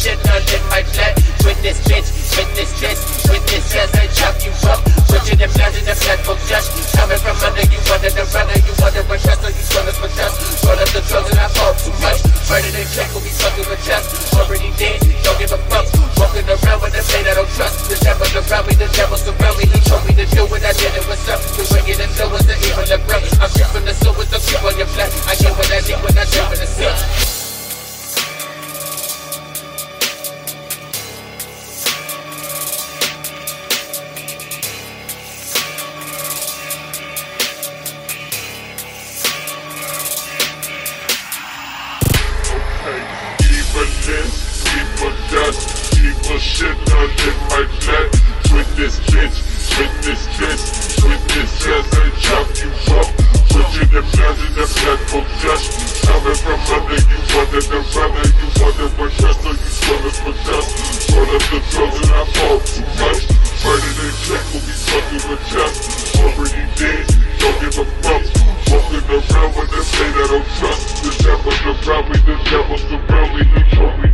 shit in my flat. Witness bitch, witness this, witness as I chop you up. Put you the blood in the blood for just coming from under you, under the runner, you under my trust, so you swallow for dust. Roll up the drugs and I fall too much. Murder they check, will be fucking with just already dead. Don't give a fuck. Walking around with a say I don't trust. The devil around me, the devil surround me. He told me to do what I did, it was up. The wicked and low was the evil breath. I'm creeping the soul with the creep on your flesh. I get what I need when I jump in the sun. Shit done in my flat. Witness bitch, witness this, witness as I chop you up. Put you the in the black for dust. Coming from under you, under the runner, you under my trust, so you swallow for dust. Roll up the drugs and I fall too much. Murder they check will be fucking with just. Already dead, don't give a fuck. Walking around with a say that I don't trust. The devil around me, the devil surround me. He told